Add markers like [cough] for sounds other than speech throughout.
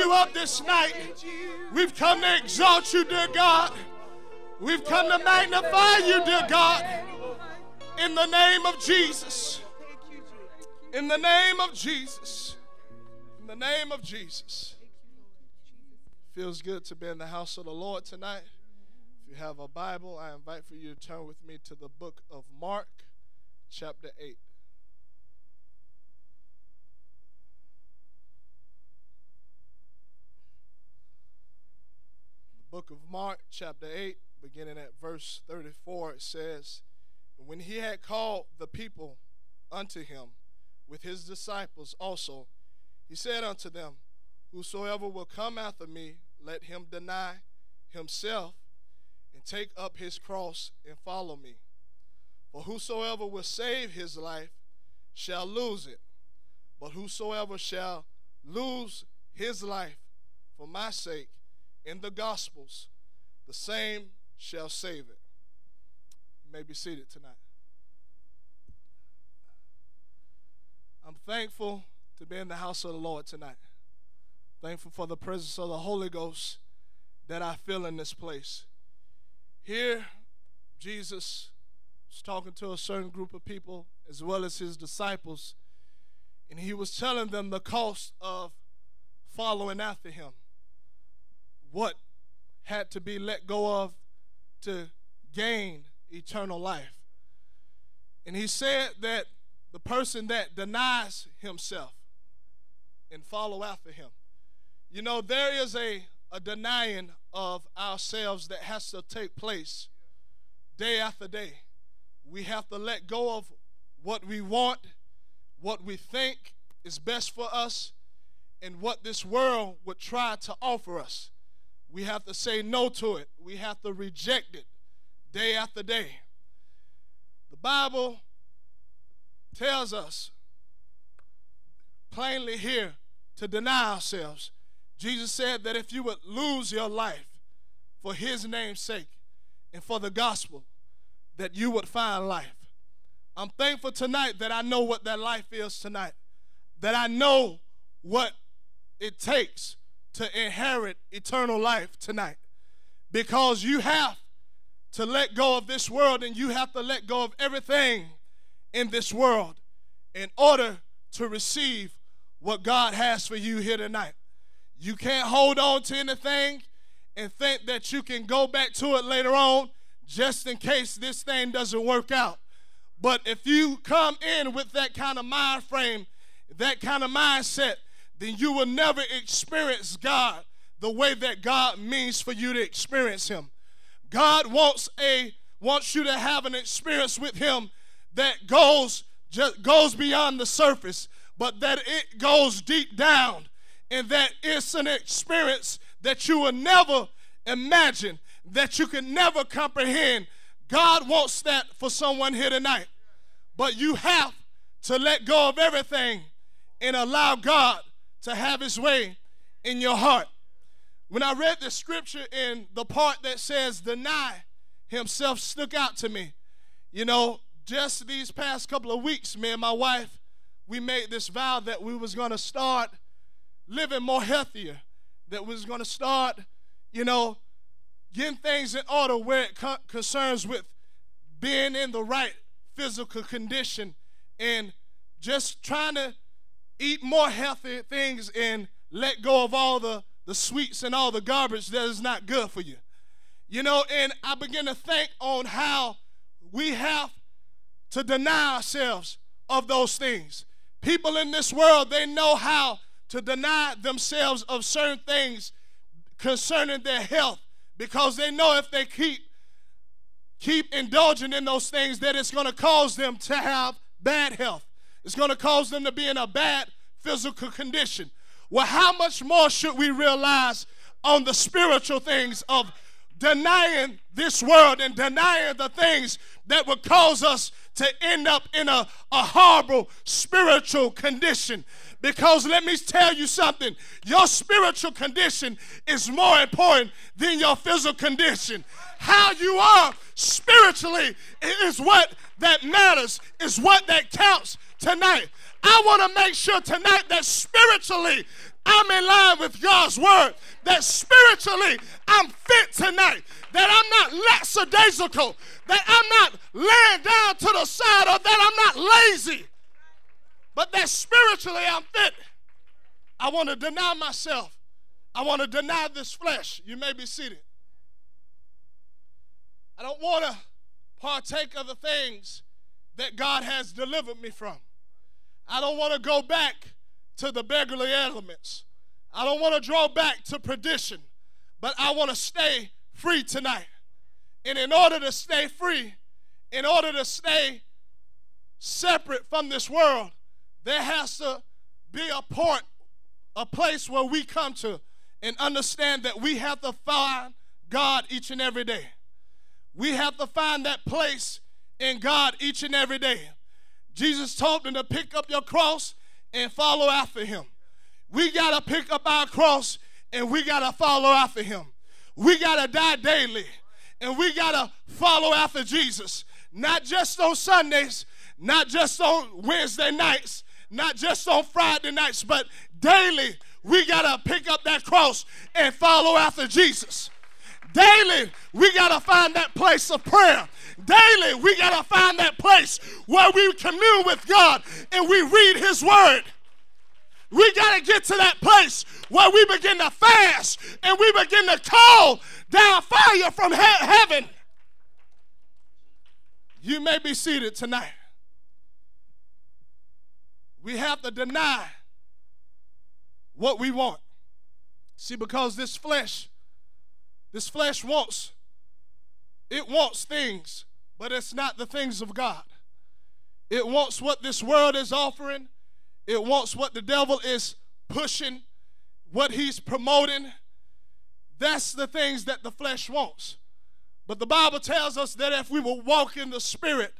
you up this night. We've come to exalt you, dear God. We've come to magnify you, dear God. In the name of Jesus. In the name of Jesus. In the name of Jesus. Feels good to be in the house of the Lord tonight. If you have a Bible, I invite for you to turn with me to the book of Mark, chapter 8. Book of Mark, chapter 8, beginning at verse 34, it says, When he had called the people unto him with his disciples also, he said unto them, Whosoever will come after me, let him deny himself and take up his cross and follow me. For whosoever will save his life shall lose it, but whosoever shall lose his life for my sake in the Gospels, the same shall save it. You may be seated tonight. I'm thankful to be in the house of the Lord tonight. Thankful for the presence of the Holy Ghost that I feel in this place. Here, Jesus was talking to a certain group of people as well as his disciples, and he was telling them the cost of following after him. What had to be let go of to gain eternal life. And he said that the person that denies himself and follow after him you know, there is a, a denying of ourselves that has to take place day after day. We have to let go of what we want, what we think is best for us, and what this world would try to offer us. We have to say no to it. We have to reject it day after day. The Bible tells us plainly here to deny ourselves. Jesus said that if you would lose your life for his name's sake and for the gospel, that you would find life. I'm thankful tonight that I know what that life is tonight, that I know what it takes to inherit eternal life tonight. Because you have to let go of this world and you have to let go of everything in this world in order to receive what God has for you here tonight. You can't hold on to anything and think that you can go back to it later on just in case this thing doesn't work out. But if you come in with that kind of mind frame, that kind of mindset, then you will never experience God the way that God means for you to experience him. God wants a wants you to have an experience with him that goes just goes beyond the surface, but that it goes deep down and that it's an experience that you will never imagine, that you can never comprehend. God wants that for someone here tonight. But you have to let go of everything and allow God to have his way in your heart. When I read the scripture in the part that says deny himself stuck out to me. You know, just these past couple of weeks, me and my wife, we made this vow that we was going to start living more healthier, that we was going to start, you know, getting things in order where it co- concerns with being in the right physical condition and just trying to eat more healthy things and let go of all the, the sweets and all the garbage that is not good for you. You know, and I begin to think on how we have to deny ourselves of those things. People in this world, they know how to deny themselves of certain things concerning their health because they know if they keep keep indulging in those things that it's going to cause them to have bad health. It's going to cause them to be in a bad physical condition. Well, how much more should we realize on the spiritual things of denying this world and denying the things that would cause us to end up in a, a horrible spiritual condition? Because let me tell you something your spiritual condition is more important than your physical condition. How you are spiritually is what that matters, is what that counts tonight. I want to make sure tonight that spiritually I'm in line with God's word, that spiritually I'm fit tonight, that I'm not lackadaisical, that I'm not laying down to the side, or that I'm not lazy, but that spiritually I'm fit. I want to deny myself. I want to deny this flesh. You may be seated. I don't want to partake of the things that God has delivered me from. I don't want to go back to the beggarly elements. I don't want to draw back to perdition, but I want to stay free tonight. And in order to stay free, in order to stay separate from this world, there has to be a point, a place where we come to and understand that we have to find God each and every day. We have to find that place in God each and every day. Jesus told them to pick up your cross and follow after him. We got to pick up our cross and we got to follow after him. We got to die daily and we got to follow after Jesus. Not just on Sundays, not just on Wednesday nights, not just on Friday nights, but daily we got to pick up that cross and follow after Jesus. Daily, we got to find that place of prayer. Daily, we got to find that place where we commune with God and we read His Word. We got to get to that place where we begin to fast and we begin to call down fire from he- heaven. You may be seated tonight. We have to deny what we want. See, because this flesh this flesh wants, it wants things, but it's not the things of God. It wants what this world is offering, it wants what the devil is pushing, what he's promoting. That's the things that the flesh wants. But the Bible tells us that if we will walk in the Spirit,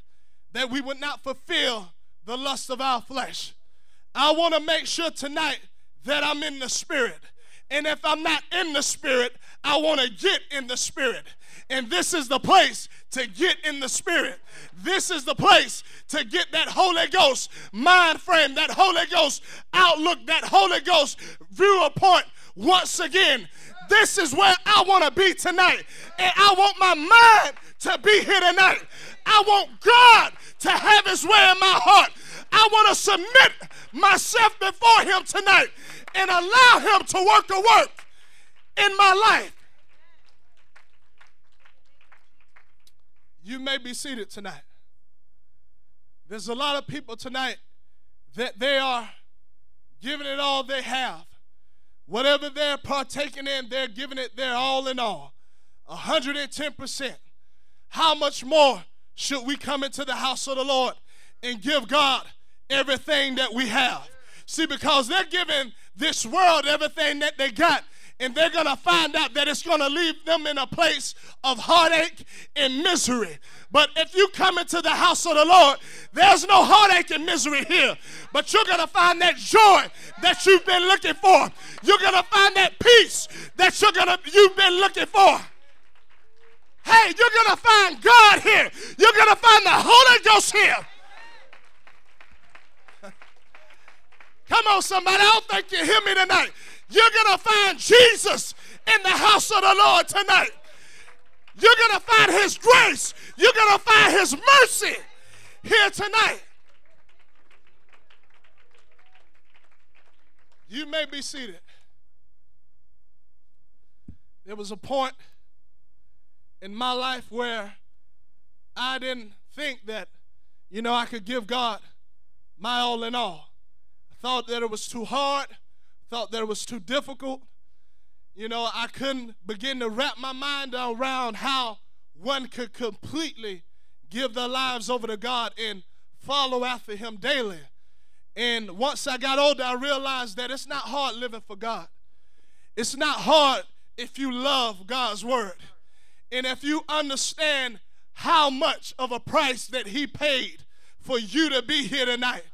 that we would not fulfill the lust of our flesh. I want to make sure tonight that I'm in the Spirit. And if I'm not in the Spirit, I want to get in the Spirit. And this is the place to get in the Spirit. This is the place to get that Holy Ghost mind frame, that Holy Ghost outlook, that Holy Ghost viewpoint once again. This is where I want to be tonight. And I want my mind to be here tonight. I want God to have his way in my heart. I want to submit myself before him tonight and allow Him to work the work in my life. You may be seated tonight. There's a lot of people tonight that they are giving it all they have. Whatever they're partaking in, they're giving it their all in all. 110%. How much more should we come into the house of the Lord and give God everything that we have? See, because they're giving this world everything that they got, and they're going to find out that it's going to leave them in a place of heartache and misery. But if you come into the house of the Lord, there's no heartache and misery here. But you're going to find that joy that you've been looking for. You're going to find that peace that you're going to you've been looking for. Hey, you're going to find God here. You're going to find the Holy Ghost here. [laughs] Come on, somebody. I don't think you hear me tonight. You're going to find Jesus in the house of the Lord tonight. You're going to find His grace. You're going to find His mercy here tonight. You may be seated. There was a point in my life where I didn't think that, you know, I could give God my all in all I thought that it was too hard, thought that it was too difficult. You know, I couldn't begin to wrap my mind around how one could completely give their lives over to God and follow after Him daily. And once I got older, I realized that it's not hard living for God. It's not hard if you love God's Word. And if you understand how much of a price that He paid for you to be here tonight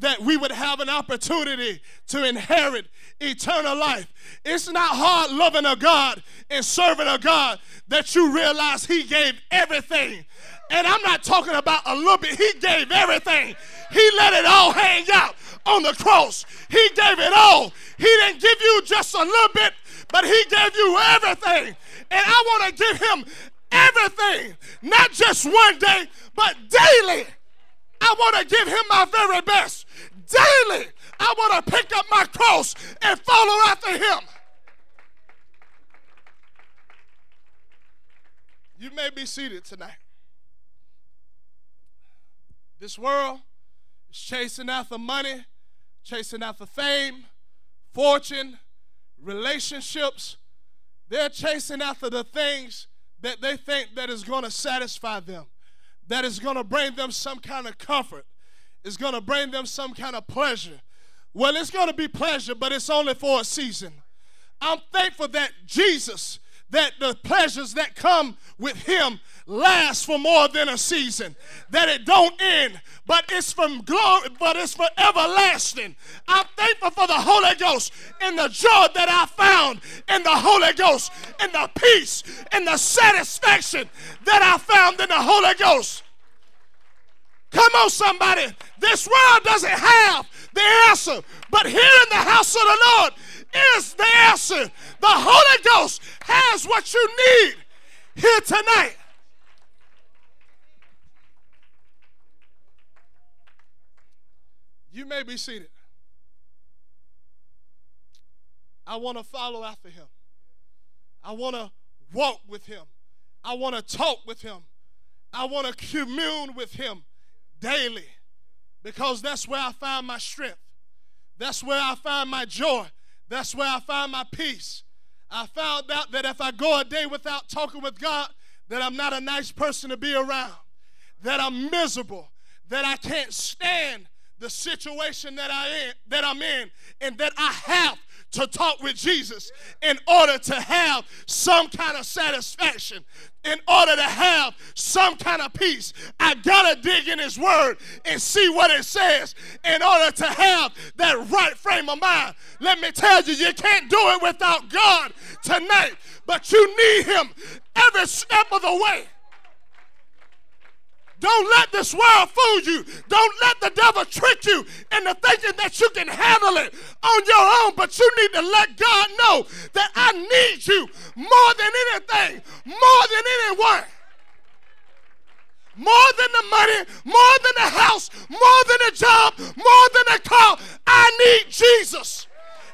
that we would have an opportunity to inherit eternal life. It's not hard loving a God and serving a God that you realize He gave everything. And I'm not talking about a little bit, He gave everything. He let it all hang out on the cross. He gave it all. He didn't give you just a little bit, but He gave you everything. And I want to give Him everything, not just one day, but daily. I want to give Him my very best. Daily, I want to pick up my cross and follow after Him. You may be seated tonight. This world is chasing after money, chasing after fame, fortune, relationships. They're chasing after the things that they think that is going to satisfy them, that is going to bring them some kind of comfort, is going to bring them some kind of pleasure. Well, it's going to be pleasure, but it's only for a season. I'm thankful that Jesus that the pleasures that come with him last for more than a season that it don't end but it's from glory but it's for everlasting i'm thankful for the holy ghost and the joy that i found in the holy ghost and the peace and the satisfaction that i found in the holy ghost come on somebody this world doesn't have the answer but here in the house of the lord is the answer. The Holy Ghost has what you need here tonight. You may be seated. I want to follow after him. I want to walk with him. I want to talk with him. I want to commune with him daily because that's where I find my strength. That's where I find my joy. That's where I find my peace. I found out that if I go a day without talking with God, that I'm not a nice person to be around, that I'm miserable, that I can't stand the situation that I am that I'm in, and that I have to talk with Jesus in order to have some kind of satisfaction, in order to have some kind of peace. I gotta dig in His Word and see what it says in order to have that right frame of mind. Let me tell you, you can't do it without God tonight, but you need Him every step of the way. Don't let this world fool you. Don't let the devil trick you into thinking that you can handle it on your own. But you need to let God know that I need you more than anything, more than anyone. More than the money, more than the house, more than the job, more than the car. I need Jesus.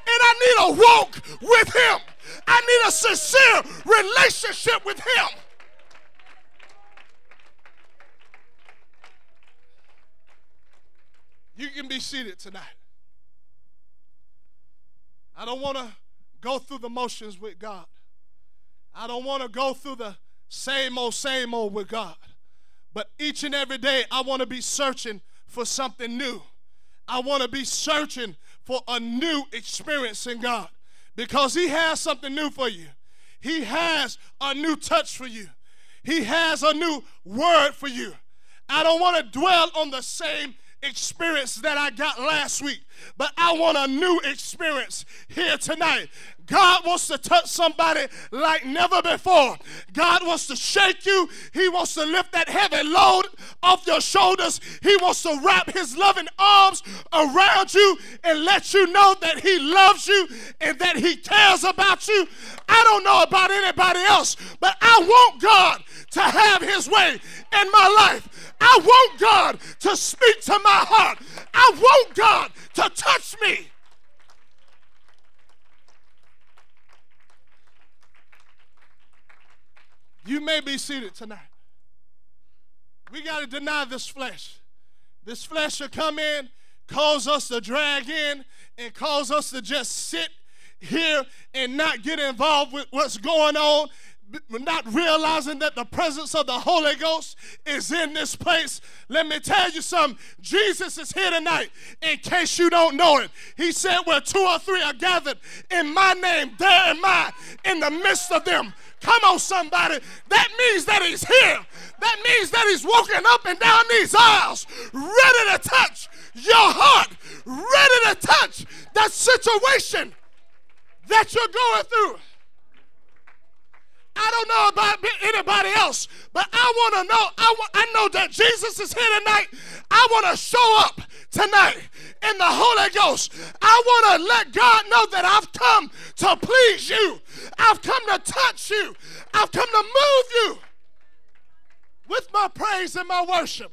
And I need a walk with Him. I need a sincere relationship with Him. You can be seated tonight. I don't want to go through the motions with God. I don't want to go through the same old, same old with God. But each and every day, I want to be searching for something new. I want to be searching for a new experience in God because He has something new for you. He has a new touch for you. He has a new word for you. I don't want to dwell on the same experience that I got last week, but I want a new experience here tonight. God wants to touch somebody like never before. God wants to shake you. He wants to lift that heavy load off your shoulders. He wants to wrap his loving arms around you and let you know that he loves you and that he cares about you. I don't know about anybody else, but I want God to have his way in my life. I want God to speak to my heart. I want God to touch me. You may be seated tonight. We got to deny this flesh. This flesh will come in, cause us to drag in, and cause us to just sit here and not get involved with what's going on not realizing that the presence of the Holy Ghost is in this place. Let me tell you something. Jesus is here tonight in case you don't know it. He said, Where two or three are gathered in my name, there am I in the midst of them. Come on, somebody. That means that he's here. That means that he's walking up and down these aisles, ready to touch your heart, ready to touch that situation that you're going through. I don't know about anybody else, but I want to know. I, I know that Jesus is here tonight. I want to show up tonight in the Holy Ghost. I want to let God know that I've come to please you. I've come to touch you. I've come to move you with my praise and my worship.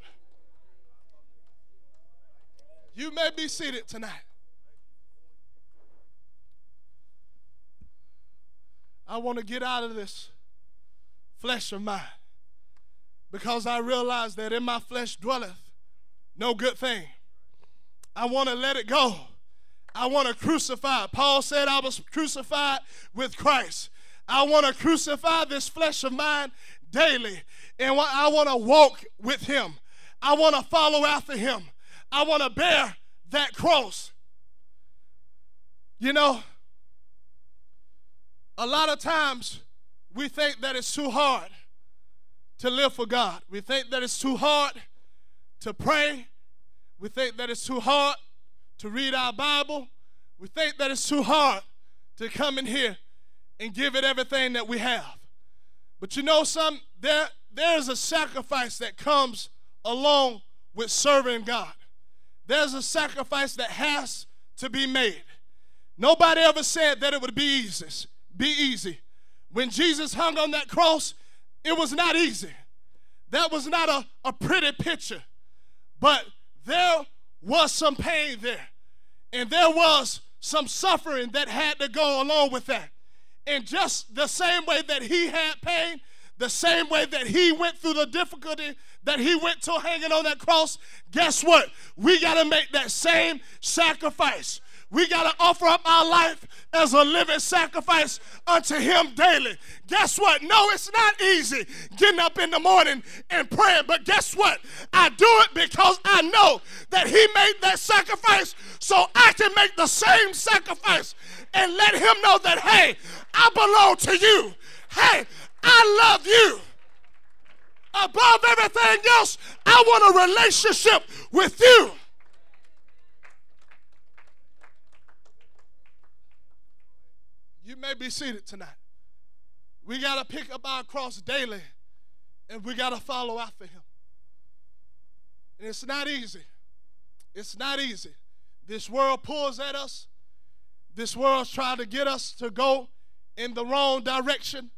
You may be seated tonight. I want to get out of this flesh of mine because I realize that in my flesh dwelleth no good thing. I want to let it go. I want to crucify. Paul said I was crucified with Christ. I want to crucify this flesh of mine daily. And I want to walk with him. I want to follow after him. I want to bear that cross. You know, a lot of times we think that it's too hard to live for God. We think that it's too hard to pray. We think that it's too hard to read our Bible. We think that it's too hard to come in here and give it everything that we have. But you know some there there's a sacrifice that comes along with serving God. There's a sacrifice that has to be made. Nobody ever said that it would be easy. Be easy. When Jesus hung on that cross, it was not easy. That was not a, a pretty picture. But there was some pain there. And there was some suffering that had to go along with that. And just the same way that he had pain, the same way that he went through the difficulty that he went to hanging on that cross, guess what? We got to make that same sacrifice. We got to offer up our life as a living sacrifice unto Him daily. Guess what? No, it's not easy getting up in the morning and praying, but guess what? I do it because I know that He made that sacrifice so I can make the same sacrifice and let Him know that, hey, I belong to you. Hey, I love you. Above everything else, I want a relationship with you. You may be seated tonight. We got to pick up our cross daily and we got to follow after him. And it's not easy. It's not easy. This world pulls at us. This world's trying to get us to go in the wrong direction.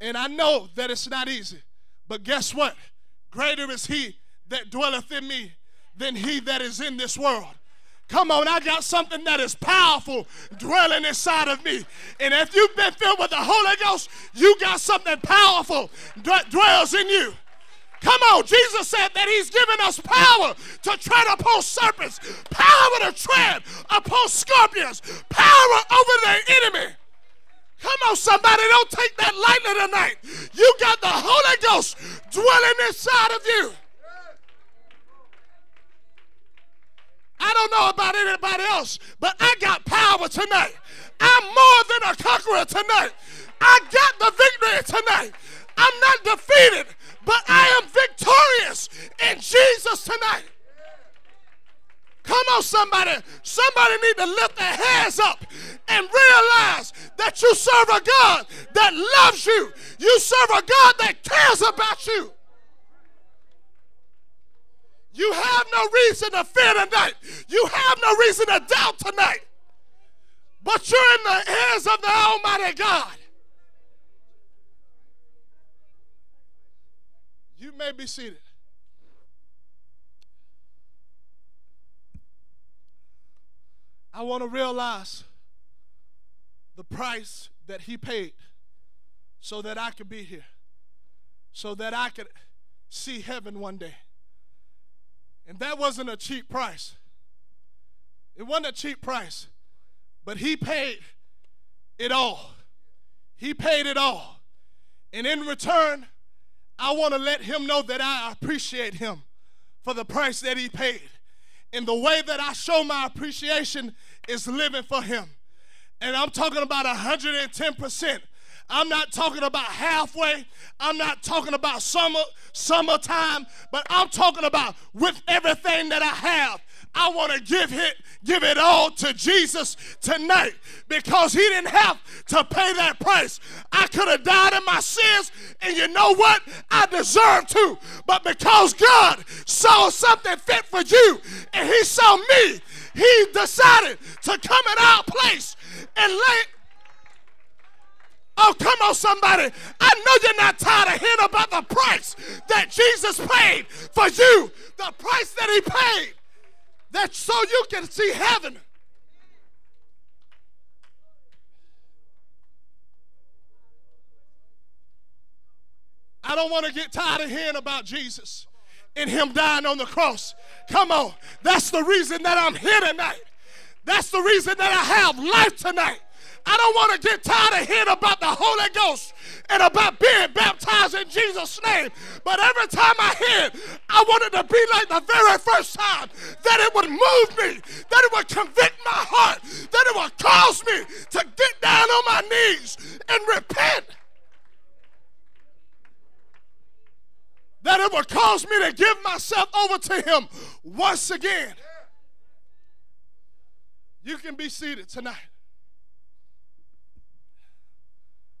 And I know that it's not easy. But guess what? Greater is he that dwelleth in me than he that is in this world. Come on, I got something that is powerful dwelling inside of me. And if you've been filled with the Holy Ghost, you got something powerful that dwells in you. Come on, Jesus said that He's given us power to tread upon serpents, power to tread upon scorpions, power over the enemy. Come on, somebody, don't take that lightly tonight. You got the Holy Ghost dwelling inside of you. I don't know about anybody else, but I got power tonight. I'm more than a conqueror tonight. I got the victory tonight. I'm not defeated, but I am victorious in Jesus tonight. Come on, somebody. Somebody need to lift their hands up and realize that you serve a God that loves you. You serve a God that cares about you. You have no reason to fear tonight. You have no reason to doubt tonight. But you're in the hands of the Almighty God. You may be seated. I want to realize the price that He paid so that I could be here, so that I could see heaven one day. And that wasn't a cheap price. It wasn't a cheap price, but he paid it all. He paid it all. And in return, I want to let him know that I appreciate him for the price that he paid. And the way that I show my appreciation is living for him. And I'm talking about 110%. I'm not talking about halfway. I'm not talking about summer, summertime, but I'm talking about with everything that I have. I want to give it, give it all to Jesus tonight because he didn't have to pay that price. I could have died in my sins, and you know what? I deserve to. But because God saw something fit for you and he saw me, he decided to come in our place and lay Oh, come on, somebody. I know you're not tired of hearing about the price that Jesus paid for you, the price that He paid, that so you can see heaven. I don't want to get tired of hearing about Jesus and Him dying on the cross. Come on. That's the reason that I'm here tonight. That's the reason that I have life tonight. I don't want to get tired of hearing about the Holy Ghost and about being baptized in Jesus' name. But every time I hear it, I want it to be like the very first time that it would move me, that it would convict my heart, that it would cause me to get down on my knees and repent. That it would cause me to give myself over to Him once again. You can be seated tonight.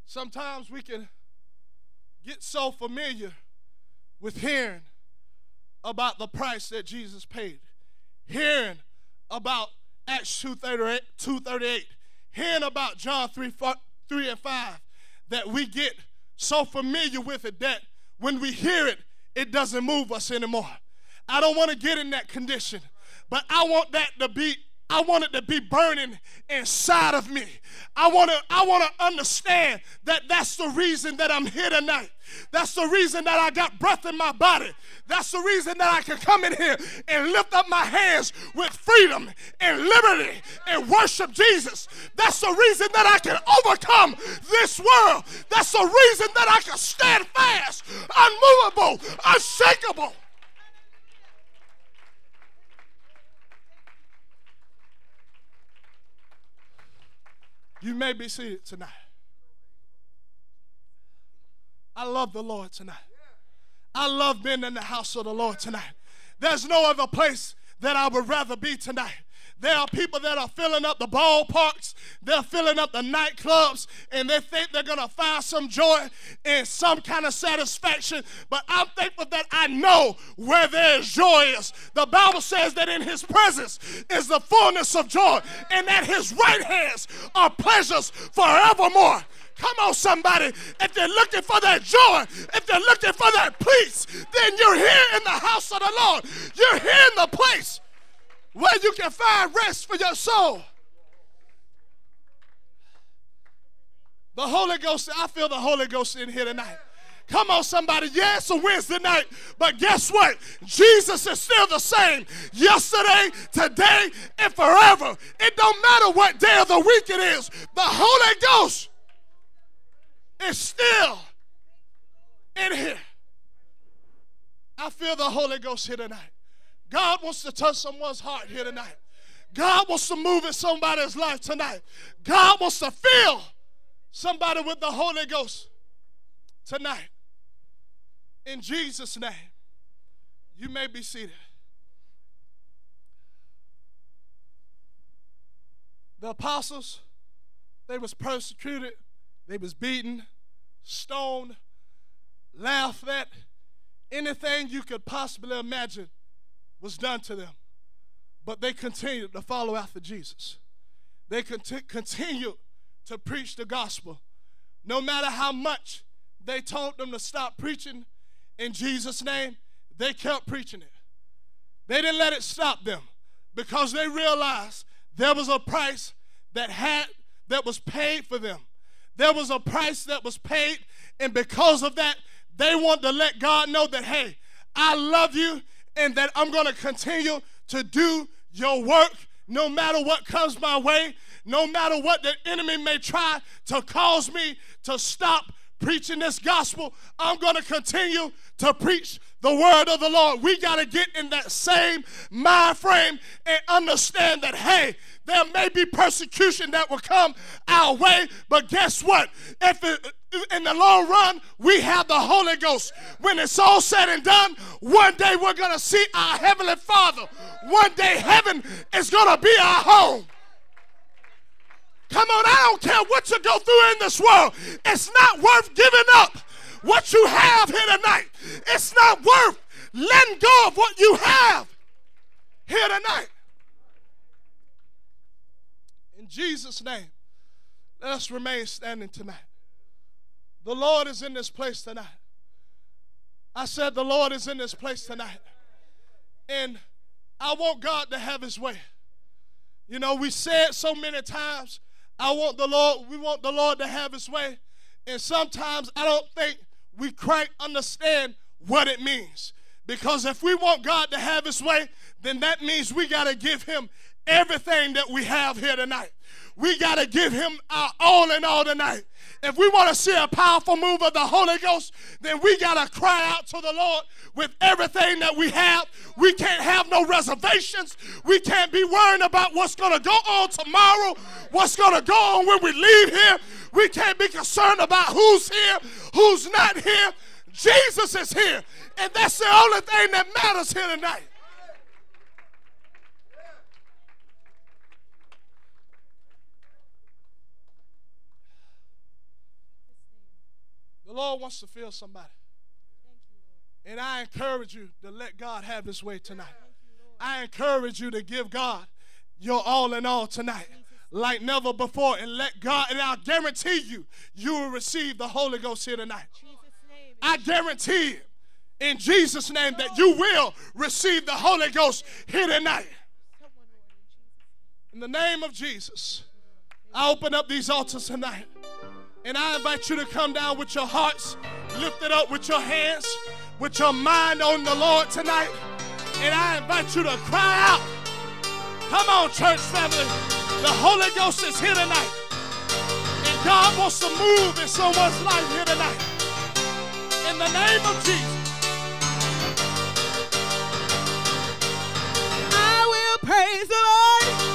Sometimes we can get so familiar with hearing about the price that Jesus paid, hearing about Acts 238, 238 hearing about John 3, 3 and 5, that we get so familiar with it that when we hear it, it doesn't move us anymore. I don't want to get in that condition, but I want that to be I want it to be burning inside of me. I want to I want to understand that that's the reason that I'm here tonight. That's the reason that I got breath in my body. That's the reason that I can come in here and lift up my hands with freedom and liberty and worship Jesus. That's the reason that I can overcome this world. That's the reason that I can stand fast, unmovable, unshakable. You may be seated tonight. I love the Lord tonight. I love being in the house of the Lord tonight. There's no other place that I would rather be tonight. There are people that are filling up the ballparks, they're filling up the nightclubs, and they think they're going to find some joy and some kind of satisfaction. But I'm thankful that I know where there's joy is. The Bible says that in His presence is the fullness of joy, and that His right hands are pleasures forevermore. Come on, somebody. If they're looking for that joy, if they're looking for that peace, then you're here in the house of the Lord. You're here in the place where you can find rest for your soul. The Holy Ghost, I feel the Holy Ghost in here tonight. Come on, somebody. Yeah, it's a Wednesday night, but guess what? Jesus is still the same yesterday, today, and forever. It don't matter what day of the week it is. The Holy Ghost is still in here. I feel the Holy Ghost here tonight. God wants to touch someone's heart here tonight. God wants to move in somebody's life tonight. God wants to fill somebody with the Holy Ghost tonight. In Jesus' name, you may be seated. The apostles, they was persecuted, they was beaten, stoned, laughed at, anything you could possibly imagine was done to them. But they continued to follow after Jesus. They conti- continued to preach the gospel. No matter how much they told them to stop preaching in Jesus' name, they kept preaching it. They didn't let it stop them because they realized there was a price that had that was paid for them. There was a price that was paid, and because of that, they want to let God know that, hey, I love you and that I'm going to continue to do your work no matter what comes my way, no matter what the enemy may try to cause me to stop preaching this gospel. I'm going to continue to preach the word of the Lord. We got to get in that same mind frame and understand that, hey, there may be persecution that will come our way, but guess what? If it, in the long run, we have the Holy Ghost. When it's all said and done, one day we're going to see our Heavenly Father. One day heaven is going to be our home. Come on, I don't care what you go through in this world. It's not worth giving up what you have here tonight. It's not worth letting go of what you have here tonight. In Jesus' name, let us remain standing tonight. The Lord is in this place tonight. I said, The Lord is in this place tonight. And I want God to have his way. You know, we said so many times, I want the Lord, we want the Lord to have his way. And sometimes I don't think we quite understand what it means. Because if we want God to have his way, then that means we got to give him everything that we have here tonight. We got to give him our all in all tonight. If we want to see a powerful move of the Holy Ghost, then we got to cry out to the Lord with everything that we have. We can't have no reservations. We can't be worrying about what's going to go on tomorrow, what's going to go on when we leave here. We can't be concerned about who's here, who's not here. Jesus is here. And that's the only thing that matters here tonight. The Lord wants to fill somebody. And I encourage you to let God have his way tonight. I encourage you to give God your all in all tonight like never before and let God, and I guarantee you, you will receive the Holy Ghost here tonight. I guarantee you, in Jesus' name, that you will receive the Holy Ghost here tonight. In the name of Jesus, I open up these altars tonight. And I invite you to come down with your hearts lifted up, with your hands, with your mind on the Lord tonight. And I invite you to cry out. Come on, church family. The Holy Ghost is here tonight. And God wants to move in someone's life here tonight. In the name of Jesus. I will praise the Lord.